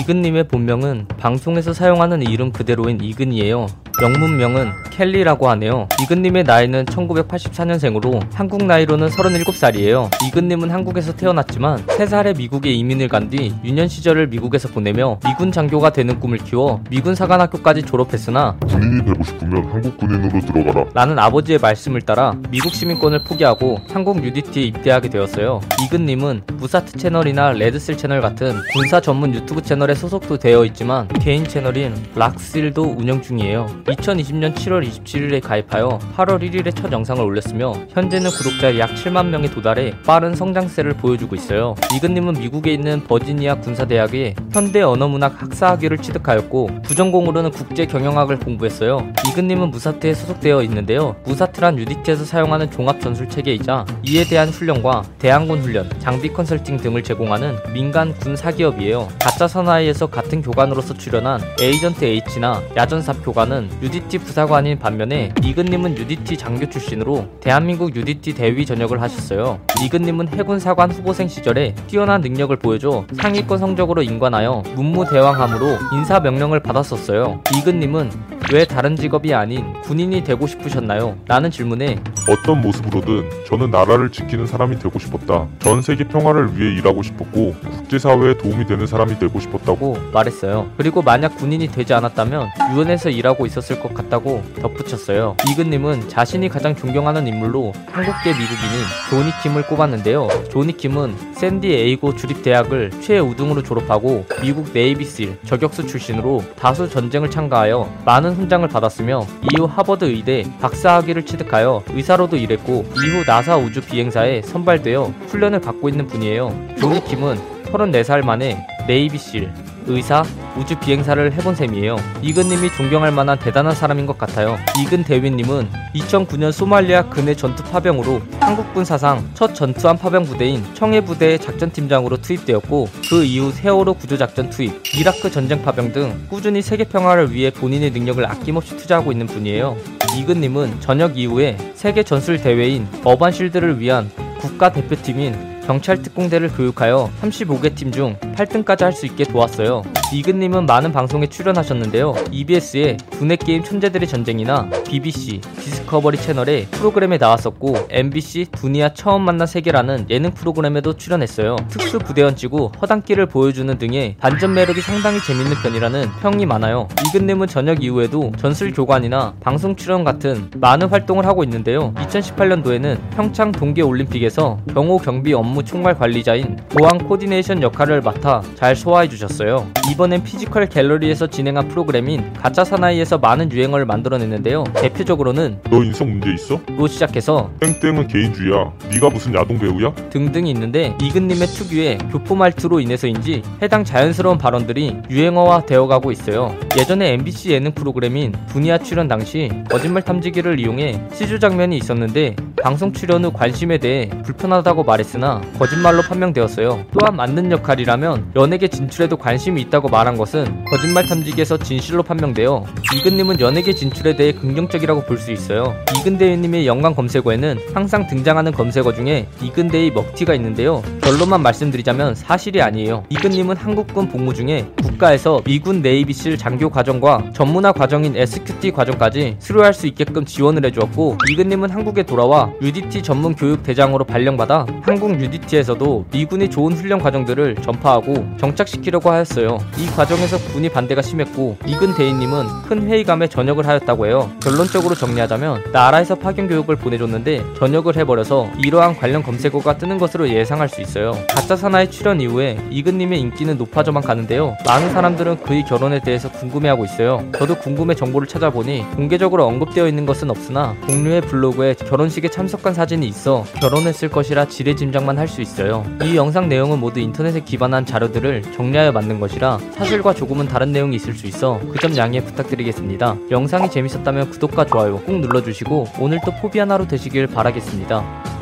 이근님의 본명은 방송에서 사용하는 이름 그대로인 이근이에요. 영문명은 Ken Rhee라고 하네요. 이근님의 나이는 1984년생으로 한국 나이로는 37살이에요. 이근님은 한국에서 태어났지만 3살에 미국에 이민을 간 뒤 유년 시절을 미국에서 보내며 미군 장교가 되는 꿈을 키워 미군 사관학교까지 졸업했으나 군인이 되고 싶으면 한국 군인으로 들어가라. 라는 아버지의 말씀을 따라 미국 시민권을 포기하고 한국 UDT에 입대하게 되었어요. 이근님은 MUSAT 채널이나 레드셀 채널 같은 군사 전문 유튜브 채널에 소속도 되어 있지만 개인 채널인 ROKSEAL도 운영 중이에요. 2020년 7월 27일에 가입하여 8월 1일에 첫 영상을 올렸으며 현재는 구독자 약 7만 명에 도달해 빠른 성장세를 보여주고 있어요. 이근님은 미국에 있는 버지니아 군사대학의 현대 언어문학 학사학위를 취득하였고 부전공으로는 국제 경영학을 공부했어요. 이근님은 무사트에 소속되어 있는데요. 무사트란 UDT에서 사용하는 종합 전술 체계이자 이에 대한 훈련과 대항군 훈련, 장비 컨설팅 등을 제공하는 민간 군 사기업이에요. 가짜 사나이에서 같은 교관으로서 출연한 에이전트 H나 야전삽 교관은 UDT 부사관인 반면에 이근님은 UDT 장교 출신으로 대한민국 UDT 대위 전역을 하셨어요. 이근님은 해군 사관 후보생 시절에 뛰어난 능력을 보여줘 상위권 성적으로 인관하여 문무대왕함으로 인사 명령을 받았었어요. 이근님은 왜 다른 직업이 아닌 군인이 되고 싶으셨나요? 라는 질문에 어떤 모습으로든 저는 나라를 지키는 사람이 되고 싶었다. 전 세계 평화를 위해 일하고 싶었고 국제사회에 도움이 되는 사람이 되고 싶었다고 말했어요. 그리고 만약 군인이 되지 않았다면 유엔에서 일하고 있었을 것 같다고 덧붙였어요. 이근님은 자신이 가장 존경하는 인물로 한국계 미국인인 조니 킴을 꼽았는데요. 조니 킴은 샌디에이고 주립대학을 최우등으로 졸업하고 미국 네이비실 저격수 출신으로 다수 전쟁을 참가하여 많은 훈장을 받았으며 이후 하버드 의대 박사학위를 취득하여 의사로도 일했고 이후 나사 우주 비행사에 선발되어 훈련을 받고 있는 분이에요. 조니 킴은 34살 만에 네이비실 의사, 우주 비행사를 해본 셈이에요. 이근님이 존경할 만한 대단한 사람인 것 같아요. 이근 대위님은 2009년 소말리아 근해 전투 파병으로 한국군 사상 첫 전투함 파병 부대인 청해 부대의 작전팀장으로 투입되었고 그 이후 세월호 구조작전 투입, 이라크 전쟁 파병 등 꾸준히 세계 평화를 위해 본인의 능력을 아낌없이 투자하고 있는 분이에요. 이근님은 전역 이후에 세계 전술 대회인 Urban Shield를 위한 국가 대표팀인 경찰 특공대를 교육하여 35개 팀 중 8등까지 할 수 있게 도왔어요. 이근님은 많은 방송에 출연하셨는데요. EBS의 두뇌 게임 천재들의 전쟁이나 BBC, 디스커버리 채널의 프로그램에 나왔었고 MBC 두니아 처음 만난 세계라는 예능 프로그램에도 출연했어요. 특수 부대원치고 허당끼를 보여주는 등의 반전 매력이 상당히 재밌는 편이라는 평이 많아요. 이근님은 전역 이후에도 전술 교관이나 방송 출연 같은 많은 활동을 하고 있는데요. 2018년도에는 평창 동계 올림픽에서 경호 경비 업무 총괄 관리자인 보안 코디네이션 역할을 맡아 잘 소화해 주셨어요. 이번엔 피지컬 갤러리에서 진행한 프로그램인 가짜 사나이에서 많은 유행어를 만들어냈는데요. 대표적으로는 너 인성 문제 있어? 로 시작해서 땡땡은 개인주의야. 네가 무슨 야동 배우야? 등등이 있는데 이근님의 특유의 교포 말투로 인해서인지 해당 자연스러운 발언들이 유행어화 되어가고 있어요. 예전에 MBC 예능 프로그램인 두니아 출연 당시 거짓말 탐지기를 이용해 시주 장면이 있었는데 방송 출연 후 관심에 대해 불편하다고 말했으나 거짓말로 판명되었어요. 또한 맞는 역할이라면 연예계 진출에도 관심이 있다고 말한 것은 거짓말 탐지기에서 진실로 판명되어 이근님은 연예계 진출에 대해 긍정적이라고 볼 수 있어요. 이근 대위님의 연관 검색어에는 항상 등장하는 검색어 중에 이근대의 먹튀가 있는데요. 결론만 말씀드리자면 사실이 아니에요. 이근님은 한국군 복무 중에 국가에서 미군 네이비실 장교 과정과 전문화 과정인 SQT 과정까지 수료할 수 있게끔 지원을 해주었고 이근님은 한국에 돌아와 UDT 전문 교육 대장으로 발령받아 한국 UDT에서도 미군이 좋은 훈련 과정들을 전파하고 정착시키려고 하였어요. 이 과정에서 군이 반대가 심했고 이근 대위님은 큰 회의감에 전역을 하였다고 해요. 결론적으로 정리하자면 나라에서 파견 교육을 보내줬는데 전역을 해버려서 이러한 관련 검색어가 뜨는 것으로 예상할 수 있어요. 가짜 사나이 출연 이후에 이근님의 인기는 높아져만 가는데요. 많은 사람들은 그의 결혼에 대해서 궁금해하고 있어요. 저도 궁금해 정보를 찾아보니 공개적으로 언급되어 있는 것은 없으나 동료의 블로그에 결혼식에 참석한 사진이 있어 결혼했을 것이라 지레짐작만 할 수 있어요. 이 영상 내용은 모두 인터넷에 기반한 자료들을 정리하여 만든 것이라 사실과 조금은 다른 내용이 있을 수 있어 그 점 양해 부탁드리겠습니다. 영상이 재밌었다면 구독과 좋아요 꼭 눌러주시고 오늘도 포비아나로 되시길 바라겠습니다.